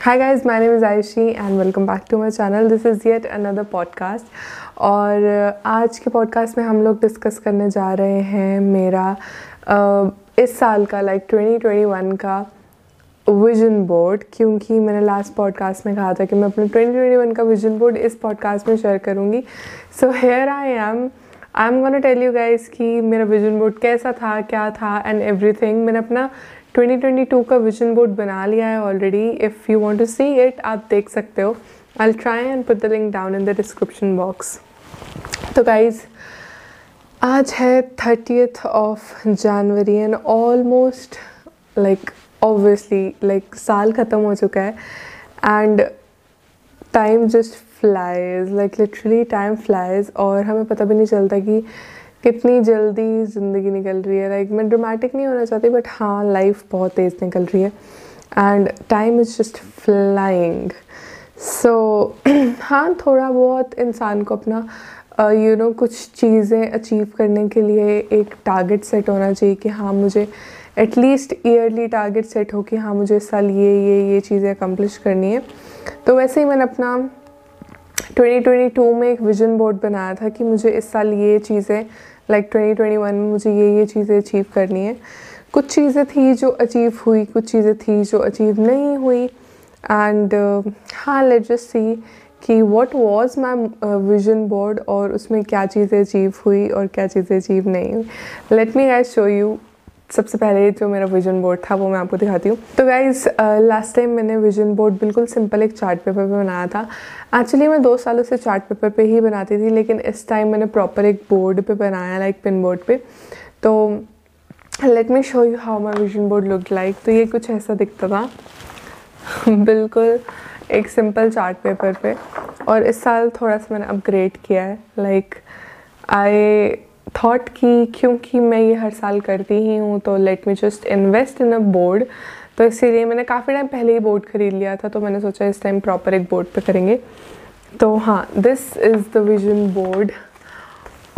Hi guys, my name is Aishi and welcome back to my channel. This is yet another podcast. और uh, आज के podcast में हम लोग discuss करने जा रहे हैं मेरा uh, इस साल का लाइक like 2021 का विजन बोर्ड क्योंकि मैंने लास्ट पॉडकास्ट में कहा था कि मैं अपने 2021 का विजन बोर्ड इस पॉडकास्ट में शेयर करूँगी so here I am I am gonna tell you guys कि मेरा विजन बोर्ड कैसा था क्या था एंड एवरीथिंग मैंने अपना 2022 का विजन बोर्ड बना लिया है already if you want to see it आप देख सकते हो. I try and put the link down in the description box तो गाइज़ आज है thirtieth of January and almost like obviously like साल ख़त्म हो चुका है. And time just flies like literally time flies और हमें पता भी नहीं चलता कि कितनी जल्दी ज़िंदगी निकल रही है। लाइक मैं ड्रामेटिक नहीं होना चाहती बट हाँ लाइफ बहुत तेज़ निकल रही है। And time is just flying so हाँ थोड़ा बहुत इंसान को अपना you uh, know you know, कुछ चीज़ें अचीव करने के लिए एक टारगेट सेट होना चाहिए कि हाँ मुझे एटलीस्ट ईयरली टारगेट सेट हो कि हाँ मुझे इस साल ये ये ये चीज़ें अकम्पलिश करनी है। तो वैसे ही मैंने अपना 2022 में एक विजन बोर्ड बनाया था कि मुझे इस साल ये चीज़ें लाइक ट्वेंटी ट्वेंटी वन में मुझे ये ये चीज़ें अचीव करनी है। कुछ चीज़ें थी जो अचीव हुई कुछ चीज़ें थी जो अचीव नहीं हुई। एंड uh, हाँ लेट जस्ट सी कि what was my vision board और उसमें क्या चीज़ें अचीव हुई और क्या चीज़ें अचीव नहीं हुई। Let me I show you सबसे पहले जो मेरा विजन बोर्ड था वो मैं आपको दिखाती हूँ। तो गाइज़ लास्ट टाइम मैंने विजन बोर्ड बिल्कुल सिंपल एक चार्ट पेपर पे बनाया था। एक्चुअली मैं दो सालों से चार्ट पेपर पे ही बनाती थी, लेकिन इस टाइम मैंने प्रॉपर एक बोर्ड पे बनाया लाइक पिन बोर्ड पे। तो let me show you how my vision board look like तो ये कुछ ऐसा दिखता था। बिल्कुल एक सिंपल चार्ट पेपर पे। और इस साल थोड़ा सा मैंने अपग्रेड किया है। लाइक आई थॉट कि क्योंकि मैं ये हर साल करती ही हूँ तो let me just invest in a board तो इसीलिए मैंने काफ़ी टाइम पहले ही बोर्ड ख़रीद लिया था तो मैंने सोचा इस टाइम प्रॉपर एक बोर्ड पे करेंगे। तो हाँ this is the vision board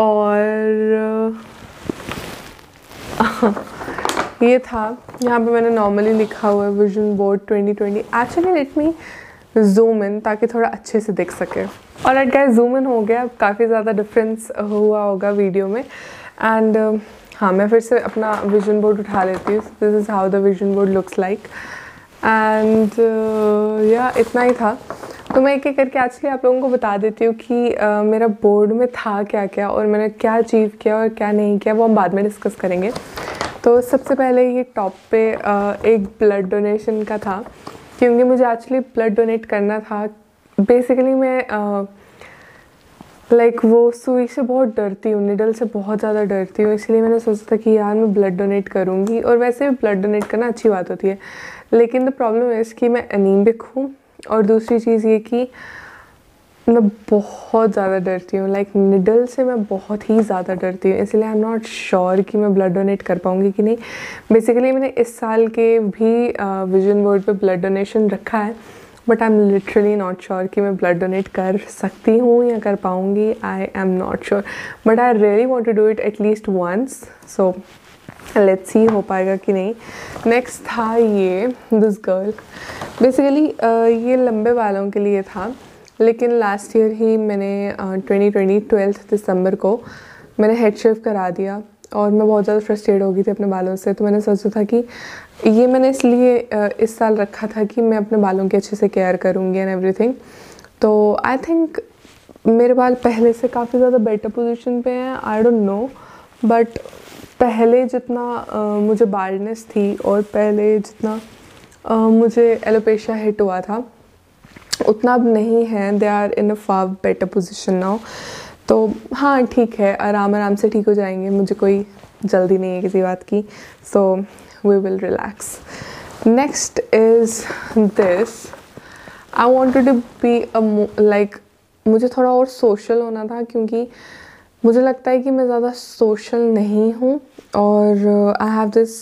और ये था। यहाँ पे मैंने नॉर्मली लिखा हुआ है vision board 2020 actually let me zoom in ताकि थोड़ा अच्छे से दिख सके। और एट गाइस जूम इन हो गया। काफ़ी ज़्यादा डिफरेंस हुआ होगा वीडियो में। एंड uh, हाँ मैं फिर से अपना विजन बोर्ड उठा लेती हूँ। This is how the vision board looks like and या इतना ही था। तो मैं एक एक करके एक्चुअली आप लोगों को बता देती हूँ कि uh, मेरा बोर्ड में था क्या क्या और मैंने क्या अचीव किया और क्या नहीं किया वो हम बाद में डिस्कस करेंगे। तो सबसे पहले ये टॉप पे uh, एक ब्लड डोनेशन का था। क्योंकि मुझे एक्चुअली ब्लड डोनेट करना था बेसिकली मैं लाइक uh, like, वो सुई से बहुत डरती हूँ निडल से बहुत ज़्यादा डरती हूँ इसलिए मैंने सोचा था कि यार मैं ब्लड डोनेट करूँगी। और वैसे भी ब्लड डोनेट करना अच्छी बात होती है लेकिन द प्रॉब्लम है कि मैं अनीमिक हूँ और दूसरी चीज़ ये कि मैं बहुत ज़्यादा डरती हूँ लाइक निडल से मैं बहुत ही ज़्यादा डरती हूँ इसलिए आई एम नॉट श्योर कि मैं ब्लड डोनेट कर पाऊँगी कि नहीं। बेसिकली मैंने इस साल के भी विजन बोर्ड पे ब्लड डोनेशन रखा है। But I am literally not sure कि मैं ब्लड डोनेट कर सकती हूँ या कर पाऊँगी. I am not sure but I really want to do it at least once so let's see हो पाएगा कि नहीं. नेक्स्ट था ये दिस गर्ल बेसिकली ये लंबे बालों के लिए था. लेकिन लास्ट ईयर ही मैंने ट्वेंटी ट्वेंटी ट्वेल्थ दिसंबर को मैंने हेड शेव करा दिया. और मैं बहुत ज़्यादा फ्रस्ट्रेट हो गई थी अपने बालों से। तो मैंने सोचा था कि ये मैंने इसलिए इस साल रखा था कि मैं अपने बालों की अच्छे से केयर करूँगी एंड एवरीथिंग तो आई थिंक मेरे बाल पहले से काफ़ी ज़्यादा बेटर पोजीशन पे हैं आई डोंट नो बट पहले जितना uh, मुझे बाल्डनेस थी और पहले जितना uh, मुझे एलोपेशिया हिट हुआ था उतना अब नहीं है। दे आर इन अ फाव बेटर पोजिशन नाउ तो हाँ ठीक है, आराम आराम से ठीक हो जाएँगे। मुझे कोई जल्दी नहीं है किसी बात की। So we will relax next is this I wanted to be like मुझे थोड़ा और सोशल होना था क्योंकि मुझे लगता है कि मैं ज़्यादा सोशल नहीं हूँ और I have this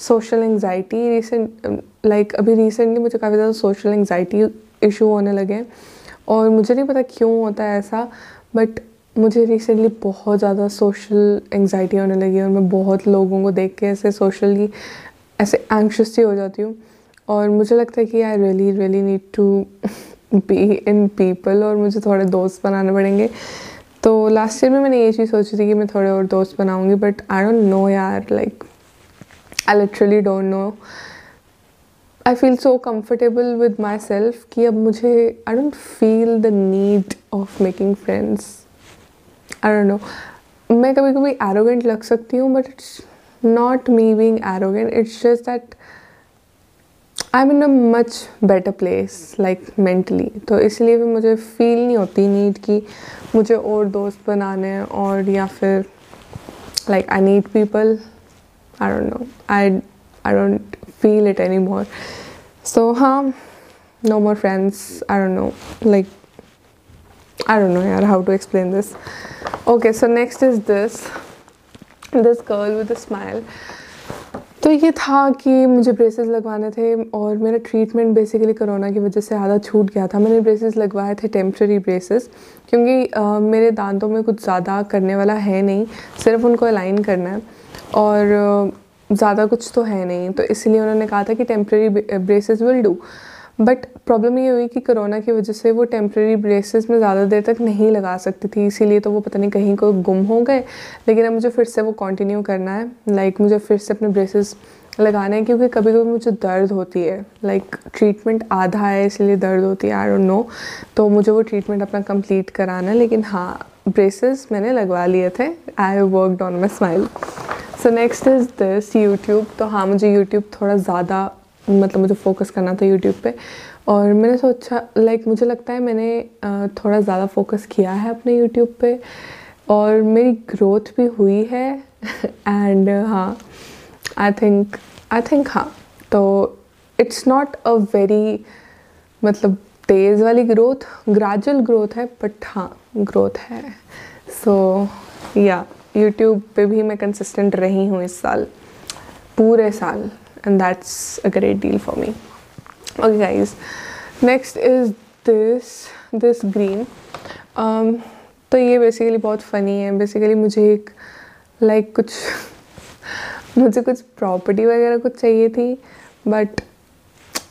social anxiety recent like अभी रिसेंटली मुझे काफ़ी ज़्यादा सोशल एंगजाइटी इशू होने लगे और मुझे नहीं पता क्यों होता है ऐसा बट मुझे रिसेंटली बहुत ज़्यादा सोशल एंगजाइटी होने लगी और मैं बहुत लोगों को देख के ऐसे सोशली ऐसे एंक्शस सी हो जाती हूँ। और मुझे लगता है कि I really really need to be in people और मुझे थोड़े दोस्त बनाने पड़ेंगे। तो लास्ट ईयर में मैंने ये चीज़ सोची थी कि मैं थोड़े और दोस्त बनाऊँगी बट आई डोंट नो यार like I literally don't know I feel so comfortable with myself कि अब मुझे I don't feel the need of making friends I don't know मैं कभी कभी एरोगेंट लग सकती हूँ but it's not me being arrogant it's just that I am in a much better place like mentally तो इसलिए भी मुझे फील नहीं होती नीड कि मुझे और दोस्त बनाने और या फिर like I need people I don't know I I don't feel it any more so हाँ no more friends i don't know like i don't know yeah, how to explain this. Okay so next is this. This girl with a smile. तो ये था कि मुझे braces लगवाने थे और मेरा ट्रीटमेंट बेसिकली कोरोना की वजह से आधा छूट गया था। मैंने ब्रेसेस लगवाए थे टेम्प्रेरी ब्रेसेस क्योंकि आ, मेरे दांतों में कुछ ज़्यादा करने वाला है नहीं सिर्फ़ उनको अलाइन करना है और ज़्यादा कुछ तो है नहीं। तो इसलिए उन्होंने कहा था कि temporary braces will do but problem ये हुई कि कोरोना की वजह से वो टेम्प्रेरी ब्रेसेस में ज़्यादा देर तक नहीं लगा सकती थी। इसीलिए तो वो पता नहीं कहीं को गुम हो गए। लेकिन अब मुझे फिर से वो कंटिन्यू करना है। लाइक like, मुझे फिर से अपने ब्रेसेस लगाने हैं क्योंकि कभी कभी मुझे दर्द होती है। लाइक like, ट्रीटमेंट आधा है इसलिए दर्द होती है आई डोंट नो तो मुझे वो ट्रीटमेंट अपना कंप्लीट कराना है। लेकिन हाँ ब्रेसेस मैंने लगवा लिए थे। I have worked on my smile so next is this YouTube तो हाँ मुझे यूट्यूब थोड़ा ज़्यादा मतलब मुझे फोकस करना था यूट्यूब पे। और मैंने सोचा लाइक मुझे लगता है मैंने थोड़ा ज़्यादा फोकस किया है अपने यूट्यूब पे। और मेरी ग्रोथ भी हुई है। एंड हाँ आई थिंक आई थिंक हाँ तो इट्स नॉट अ वेरी मतलब तेज़ वाली ग्रोथ ग्रेजुअल ग्रोथ है बट हाँ ग्रोथ है। सो या यूट्यूब पे भी मैं कंसिस्टेंट रही हूँ इस साल, पूरे साल। And that's a great deal for me. Okay guys. Next is this this green. Um, तो ये बेसिकली बहुत फ़नी है. बेसिकली मुझे एक लाइक like, कुछ मुझे कुछ प्रॉपर्टी वगैरह कुछ चाहिए थी but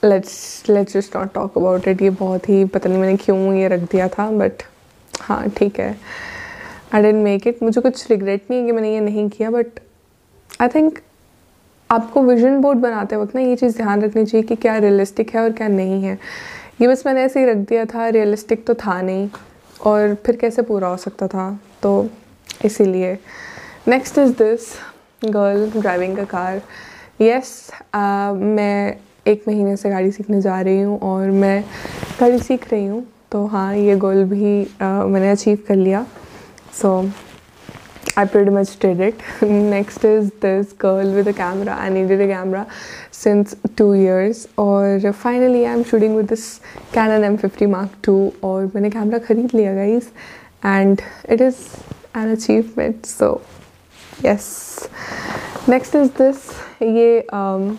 let's let's just not talk about it ये बहुत ही पता नहीं मैंने क्यों ये रख दिया था बट हाँ ठीक है. आई डेंट मेक इट मुझे कुछ रिग्रेट नहीं है कि मैंने ये नहीं किया बट आई थिंक आपको विजन बोर्ड बनाते वक्त ना ये चीज़ ध्यान रखनी चाहिए कि क्या रियलिस्टिक है और क्या नहीं है। ये बस मैंने ऐसे ही रख दिया था रियलिस्टिक तो था नहीं और फिर कैसे पूरा हो सकता था? तो इसीलिए। Next is this girl driving का कार यस मैं एक महीने से गाड़ी सीखने जा रही हूँ और मैं गाड़ी सीख रही हूँ। तो हाँ ये गोल भी uh, मैंने अचीव कर लिया। सो so, I pretty much did it. Next is this girl with a camera. I needed a camera since two years और finally I'm shooting with this Canon M50 Mark II और मैंने camera ख़रीद लिया guys and it is an achievement so yes next is this ये um,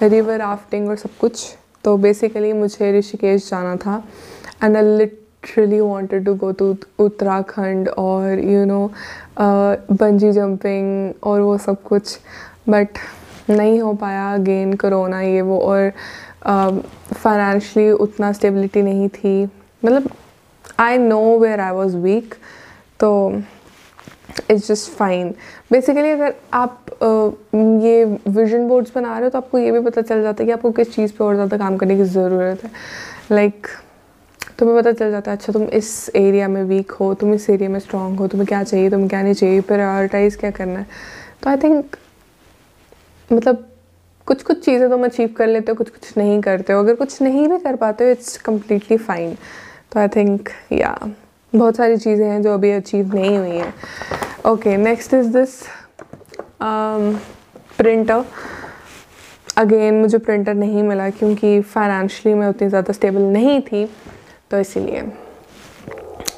river rafting और सब कुछ तो basically मुझे ऋषिकेश जाना था and a lit really wanted to go to Uttarakhand और यू नो बंजी जंपिंग और वो सब कुछ बट नहीं हो पाया अगेन कोरोना ये वो और फाइनेंशली uh, उतना स्टेबिलिटी नहीं थी। मतलब I know where I was weak तो इट्स जस्ट फाइन बेसिकली अगर आप uh, ये विजन बोर्ड्स बना रहे हो तो आपको ये भी पता चल जाता है कि आपको किस चीज़ पे और ज़्यादा काम करने की ज़रूरत है। लाइक like, तुम्हें पता चल जाता है अच्छा तुम इस एरिया में वीक हो, तुम इस एरिया में स्ट्रांग हो, तुम्हें क्या चाहिए, तुम्हें क्या नहीं चाहिए प्रायोरिटाइज क्या करना है? तो आई थिंक मतलब कुछ कुछ चीज़ें तुम अचीव कर लेते हो कुछ कुछ नहीं करते हो। अगर कुछ नहीं भी कर पाते हो इट्स कम्प्लीटली फाइन तो आई थिंक या बहुत सारी चीज़ें हैं जो अभी अचीव नहीं हुई हैं। Okay next is this printer again मुझे प्रिंटर नहीं मिला क्योंकि फाइनेंशली मैं उतनी ज़्यादा स्टेबल नहीं थी। तो इसीलिए।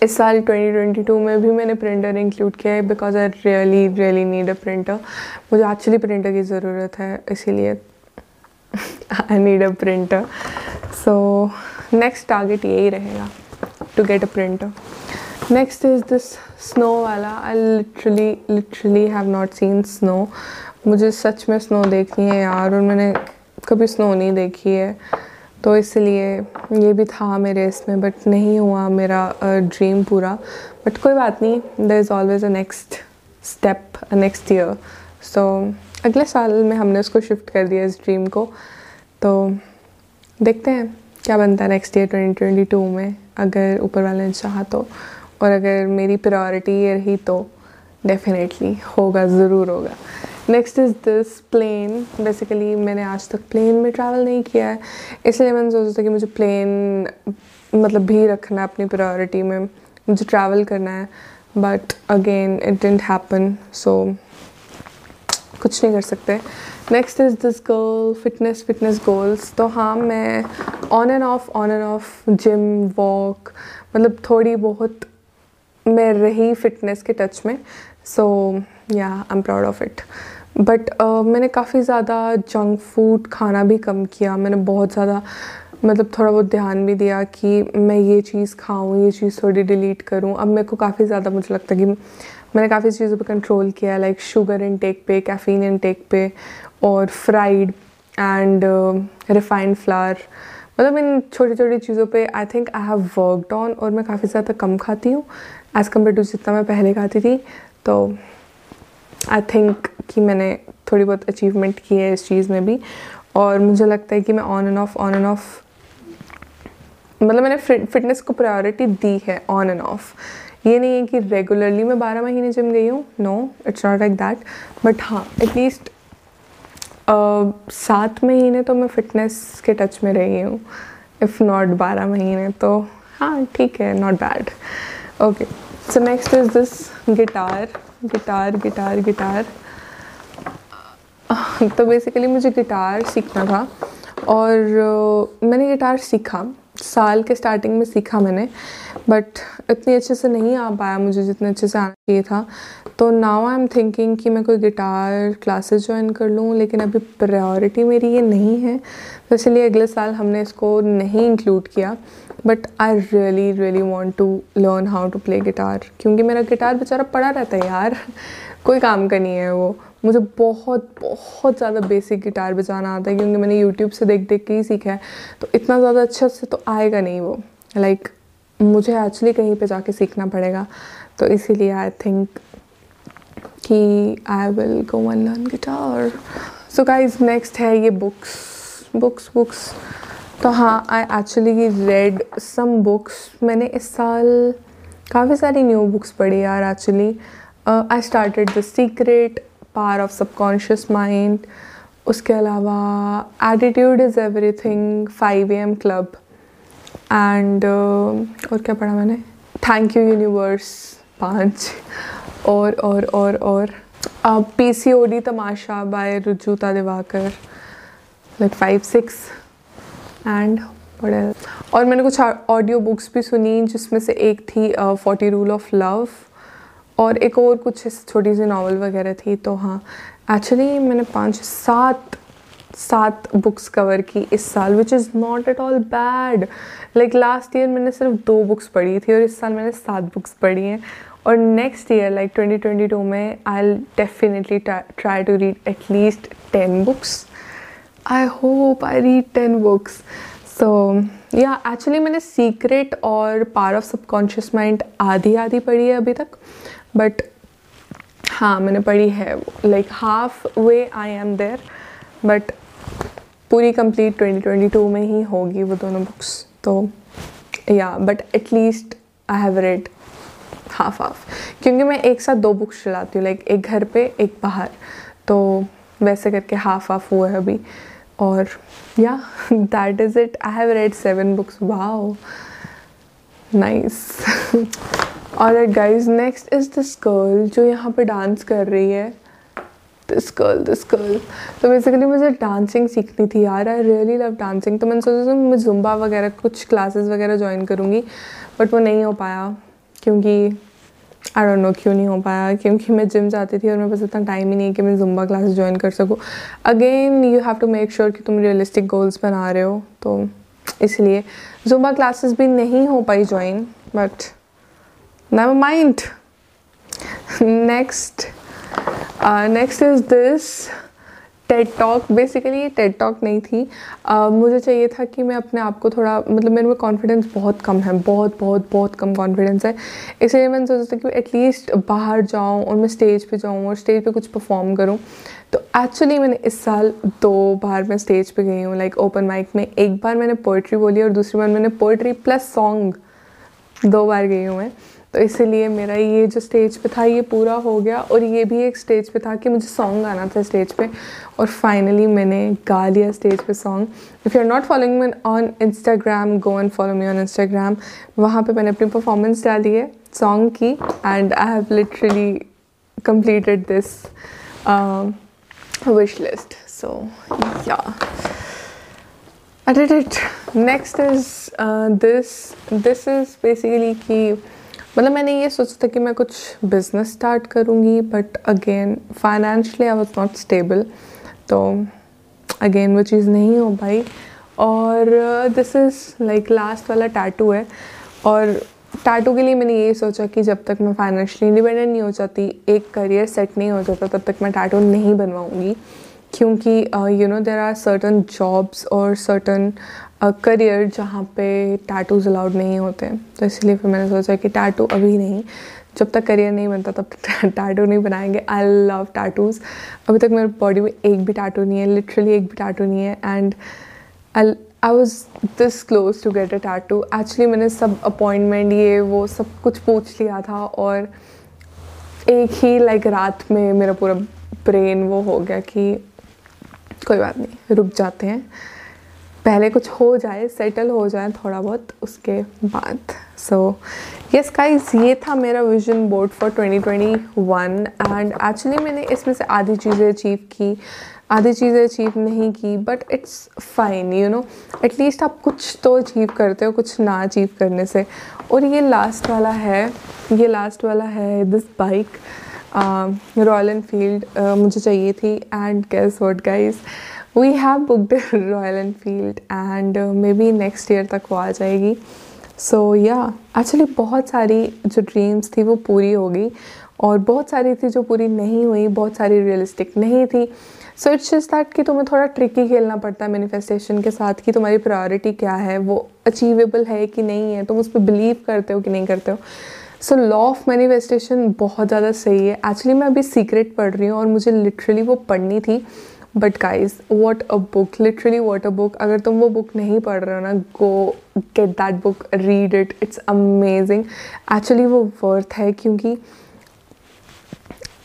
इस साल 2022 में भी मैंने प्रिंटर इंक्लूड किया है because I really really need a printer मुझे एक्चुअली प्रिंटर की ज़रूरत है, इसीलिए I need a printer so next target यही रहेगा to get a printer next is this snow वाला। I literally literally have not seen snow मुझे सच में स्नो देखनी है यार, और मैंने कभी स्नो नहीं देखी है। तो इसलिए ये भी था मेरे इसमें बट नहीं हुआ मेरा ड्रीम पूरा। बट कोई बात नहीं there is always a next step next year so अगले साल में हमने उसको शिफ्ट कर दिया इस ड्रीम को। तो देखते हैं क्या बनता है next year twenty twenty two में, अगर ऊपर वाले ने चाहा तो। और अगर मेरी प्रायोरिटी ये रही तो डेफिनेटली होगा, ज़रूर होगा। Next is this plane basically मैंने आज तक प्लेन में ट्रैवल नहीं किया है। इसलिए मैंने सोचा था कि मुझे प्लेन मतलब भी रखना है अपनी प्रायोरिटी में। मुझे ट्रैवल करना है। But again it didn't happen so कुछ नहीं कर सकते। Next is this girl fitness fitness goals तो हाँ मैं on and off on and off gym walk मतलब थोड़ी बहुत मैं रही फिटनेस के टच में। सो या I am proud of it but uh, मैंने काफ़ी ज़्यादा जंक फ़ूड खाना भी कम किया। मैंने बहुत ज़्यादा मतलब थोड़ा बहुत ध्यान भी दिया कि मैं ये चीज़ खाऊं ये चीज़ थोड़ी डिलीट करूँ। अब मेरे को काफ़ी ज़्यादा मुझे लगता है कि मैंने काफ़ी चीज़ों पे कंट्रोल किया लाइक शुगर इनटेक पे कैफ़ीन इनटेक पे और फ्राइड एंड रिफाइंड फ्लावर मतलब इन छोटी छोटी चीज़ों पे I think I have worked on और मैं काफ़ी ज़्यादा कम खाती हूँ एज़ कंपेयर टू जितना मैं पहले खाती थी। तो आई थिंक कि मैंने थोड़ी बहुत अचीवमेंट की है इस चीज़ में भी। और मुझे लगता है कि मैं on and off on and off मतलब मैंने फिटनेस को प्रायोरिटी दी है ऑन एंड ऑफ़ ये नहीं है कि रेगुलरली मैं बारह महीने जिम गई हूँ। No it's not like that but हाँ एटलीस्ट सात महीने तो मैं फ़िटनेस के टच में रही हूँ। इफ़ नॉट बारह महीने तो हाँ ठीक है not bad okay so next is this guitar guitar guitar guitar तो बेसिकली मुझे गिटार सीखना था और uh, मैंने गिटार सीखा। साल के स्टार्टिंग में सीखा मैंने बट इतनी अच्छे से नहीं आ पाया मुझे जितने अच्छे से आना चाहिए था। तो नाउ आई एम थिंकिंग कि मैं कोई गिटार क्लासेस ज्वाइन कर लूँ लेकिन अभी प्रायोरिटी मेरी ये नहीं है। तो इसलिए अगले साल हमने इसको नहीं इंक्लूड किया। But I really really want to learn how to play guitar क्योंकि मेरा गिटार बेचारा पड़ा रहता है यार। कोई काम का नहीं है वो। मुझे बहुत बहुत ज़्यादा बेसिक गिटार बजाना आता है क्योंकि मैंने यूट्यूब से देख देख के ही सीखा है। तो इतना ज़्यादा अच्छा से तो आएगा नहीं वो। लाइक like, मुझे एक्चुअली कहीं पे जाके सीखना पड़ेगा। तो इसीलिए आई थिंक कि I will go one learn guitar so guys next है ये बुक्स बुक्स बुक्स तो हाँ I actually read some books मैंने इस साल काफ़ी सारी न्यू बुक्स पढ़ी यार actually I started the secret power of subconscious mind उसके अलावा attitude is everything five A M club and और क्या पढ़ा मैंने? थैंक यू यूनिवर्स पाँच। और और और और। P C O D Tamasha by Rujuta Diwakar. Like five six and और मैंने कुछ ऑडियो बुक्स भी सुनी जिसमें से एक थी फोर्टी रूल ऑफ़ लव और एक और कुछ छोटी सी नावल वगैरह थी तो हाँ एक्चुअली मैंने पाँच, सात सात बुक्स कवर की इस साल which is not at all bad like last year मैंने सिर्फ़ दो बुक्स पढ़ी थी और इस साल मैंने सात बुक्स पढ़ी हैं। और नेक्स्ट ईयर लाइक 2022 में I definitely try to read at least ten books I hope I read ten books so yeah actually मैंने सीक्रेट और पार ऑफ़ सबकॉन्शियस माइंड आधी आधी पढ़ी है अभी तक। बट हाँ मैंने पढ़ी है like halfway I am there but पूरी कंप्लीट 2022 में ही होगी वो दोनों बुक्स तो yeah but at least I have read half half क्योंकि मैं एक साथ दो बुक्स चलाती हूँ लाइक एक घर पे, एक बाहर. तो वैसे करके हाफ़ हाफ़ हुआ है अभी. और yeah that is it I have read seven books wow nice और guys next is this girl जो यहाँ पे डांस कर रही है। दिस गर्ल दिस गर्ल तो बेसिकली मुझे डांसिंग सीखनी थी यार। आई रियली लव डांसिंग तो मैंने सोचा था मैं जुम्बा वगैरह, कुछ क्लासेस वगैरह ज्वाइन करूँगी। बट वो नहीं हो पाया, क्योंकि आई डोंट नो क्यों नहीं हो पाया। क्योंकि मैं जिम जाती थी और मेरे पास इतना टाइम ही नहीं है कि मैं जुम्बा क्लासेस ज्वाइन कर सकूँ। Again you have to make sure कि तुम रियलिस्टिक गोल्स बना रहे हो। तो इसलिए जुम्बा क्लासेस भी नहीं हो पाई join but never mind. Next uh, next is this TED talk basically ये टेड टॉक नहीं थी. Uh, मुझे चाहिए था कि मैं अपने आप को थोड़ा मतलब मेरे में कॉन्फिडेंस बहुत कम है. बहुत बहुत बहुत कम कॉन्फिडेंस है. इसलिए मैंने सोचा था कि एटलीस्ट बाहर जाऊँ और मैं स्टेज पे जाऊँ और स्टेज पे कुछ परफॉर्म करूँ. तो एक्चुअली मैंने इस साल दो बार मैं स्टेज पे गई हूँ लाइक ओपन माइक में. एक बार मैंने पोइट्री बोली और दूसरी बार मैंने पोइट्री प्लस सॉन्ग दो बार गई हूँ मैं. तो इसीलिए मेरा ये जो स्टेज पे था ये पूरा हो गया और ये भी एक स्टेज पे था कि मुझे सॉन्ग गाना था स्टेज पे और फाइनली मैंने गा लिया स्टेज पे song if you are not following me on Instagram go and follow me on Instagram वहाँ पे मैंने अपनी परफॉर्मेंस डाली है सॉन्ग की and I have literally completed this wish list so yeah is uh, this. This is basically कि मतलब मैंने ये सोचा था कि मैं कुछ बिज़नेस स्टार्ट करूँगी but again financially I was not stable तो अगेन वो चीज़ नहीं हो पाई। और दिस इज़ लाइक लास्ट वाला टैटू है। और टैटू के लिए मैंने ये सोचा कि जब तक मैं फाइनेंशियली इंडिपेंडेंट नहीं हो जाती, एक करियर सेट नहीं हो जाता, तब तक मैं टैटू नहीं बनवाऊँगी। क्योंकि you know there are certain jobs और सर्टन करियर जहाँ पे टैटूज़ अलाउड नहीं होते। तो इसलिए फिर मैंने सोचा कि टैटू अभी नहीं। जब तक करियर नहीं बनता तब तक टैटू नहीं बनाएँगे। आई लव टैटूज़ अभी तक मेरे बॉडी में एक भी टैटू नहीं है। लिटरली एक भी टैटू नहीं है। And I I was this close to get a tattoo actually मैंने सब अपॉइंटमेंट ये वो सब कुछ पूछ लिया था और एक ही लाइक like, रात में मेरा पूरा ब्रेन वो हो गया कि कोई बात नहीं रुक जाते हैं। पहले कुछ हो जाए सेटल हो जाए थोड़ा बहुत, उसके बाद। सो यस गाइस ये था मेरा vision board for 2021 and actually मैंने इसमें से आधी चीज़ें अचीव की, आधी चीज़ें अचीव नहीं की but it's fine you know at least आप कुछ तो अचीव करते हो, कुछ ना अचीव करने से। और ये लास्ट वाला है, ये लास्ट वाला है दिस बाइक रॉयल एनफील्ड मुझे चाहिए थी। And guess what guys we have booked Royal Enfield and maybe next year तक वो आ जाएगी। सो या एक्चुअली बहुत सारी जो ड्रीम्स थी वो पूरी हो गई और बहुत सारी थी जो पूरी नहीं हुई, बहुत सारी रियलिस्टिक नहीं थी। सो इट्स जस्ट दैट कि तुम्हें थोड़ा ट्रिकी खेलना पड़ता है मैनिफेस्टेशन के साथ कि तुम्हारी प्रायोरिटी क्या है, वो अचीवेबल है कि नहीं है, तुम उस पर बिलीव करते हो कि नहीं करते हो। सो लॉ ऑफ़ मैनिफेस्टेशन बहुत ज़्यादा सही है। एक्चुअली मैं अभी सीक्रेट पढ़ रही हूँ और मुझे लिटरली वो पढ़नी थी। But guys what a book literally what a book अगर तुम वो बुक नहीं पढ़ रहे हो ना go get that book read it it's amazing actually वो वर्थ है क्योंकि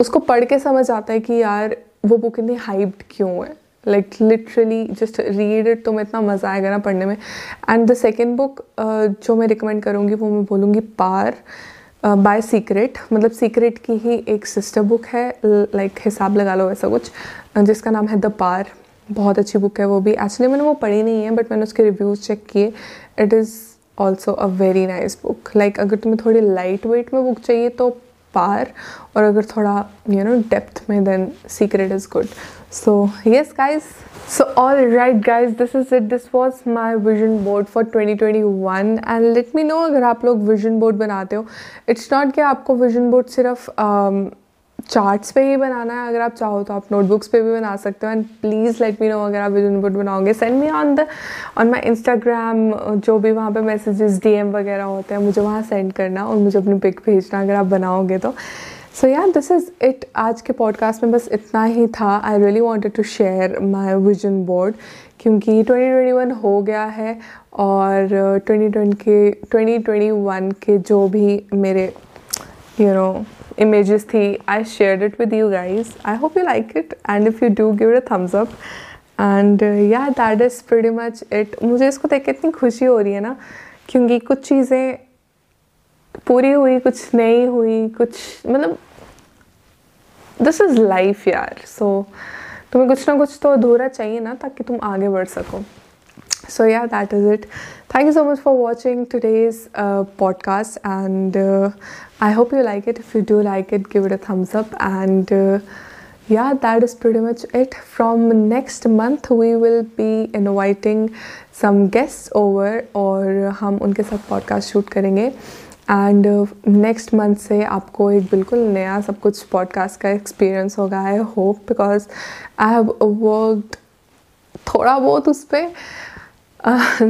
उसको पढ़ के समझ आता है कि यार, वो बुक इतनी हाइप्ड क्यों है? Like literally just read it तो मैं इतना मज़ा आएगा ना पढ़ने में. एंड द सेकेंड बुक जो मैं रिकमेंड करूँगी, वो मैं बोलूँगी पार बाय सीक्रेट मतलब सीक्रेट की ही एक सिस्टर बुक है लाइक हिसाब लगा लो ऐसा कुछ जिसका नाम है द पार बहुत अच्छी बुक है वो भी। एक्चुअली मैंने वो पढ़ी नहीं है बट मैंने उसके रिव्यूज़ चेक किए। It is also a very nice book like अगर तुम्हें थोड़ी लाइट वेट में बुक चाहिए तो पार और अगर थोड़ा यू नो डेप्थ में then secret is good so yes guys So all right guys, this is it. This was my vision board for 2021 and let me know अगर आप लोग vision board बनाते हो. It's not कि आपको vision board सिर्फ़ charts um, पे ही बनाना है. अगर आप चाहो तो आप नोटबुक्स पे भी बना सकते हो. And please let me know अगर आप विजन बोर्ड बनाओगे. Send me on the on my Instagram जो भी वहाँ पे मैसेजेस डीएम वगैरह होते हैं मुझे वहाँ सेंड करना और मुझे अपनी पिक भेजना अगर आप बनाओगे तो. सो यार दिस इज़ इट आज के पॉडकास्ट में बस इतना ही था. I really wanted to share my vision board क्योंकि 2021 हो गया है और 2020 के 2021 के जो भी मेरे यू नो images थी I share it with you guys I hope you like it and if you do give it thumbs up and yeah that is pretty much it मुझे इसको देख के इतनी खुशी हो रही है ना क्योंकि कुछ चीज़ें पूरी हुई, कुछ नहीं हुई, कुछ मतलब दिस इज़ लाइफ यार सो तुम्हें कुछ ना कुछ तो अधूरा चाहिए ना, ताकि तुम आगे बढ़ सको। So yeah that is it thank you so much for watching today's podcast and I hope you like it if you do like it give a thumbs up and yeah that is pretty much it from next month we will be inviting some guest over और हम उनके साथ podcast shoot करेंगे। And next month से आपको एक बिल्कुल नया सब कुछ पॉडकास्ट का एक्सपीरियंस होगा I hope because I have worked थोड़ा बहुत उस पर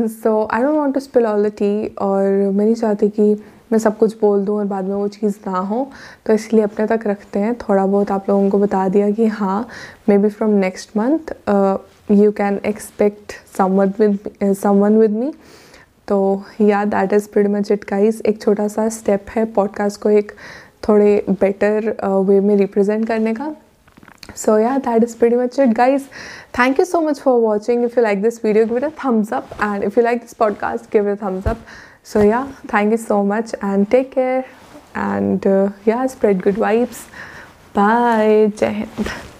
so I don't want to spill all the tea और मैं नहीं चाहती कि मैं सब कुछ बोल दूँ और बाद में वो चीज़ ना हो। तो इसलिए अपने तक रखते हैं। थोड़ा बहुत आप लोगों को बता दिया कि हाँ maybe from next month you can expect someone with with me तो yeah that is pretty much it guys एक छोटा सा स्टेप है पॉडकास्ट को एक थोड़े बेटर वे uh, में रिप्रेजेंट करने का so yeah that is pretty much it guys thank you so much for watching if you like this video give it a thumbs up and if you like this podcast give it a thumbs up so yeah thank you so much and take care and uh, yeah spread good vibes bye jai hind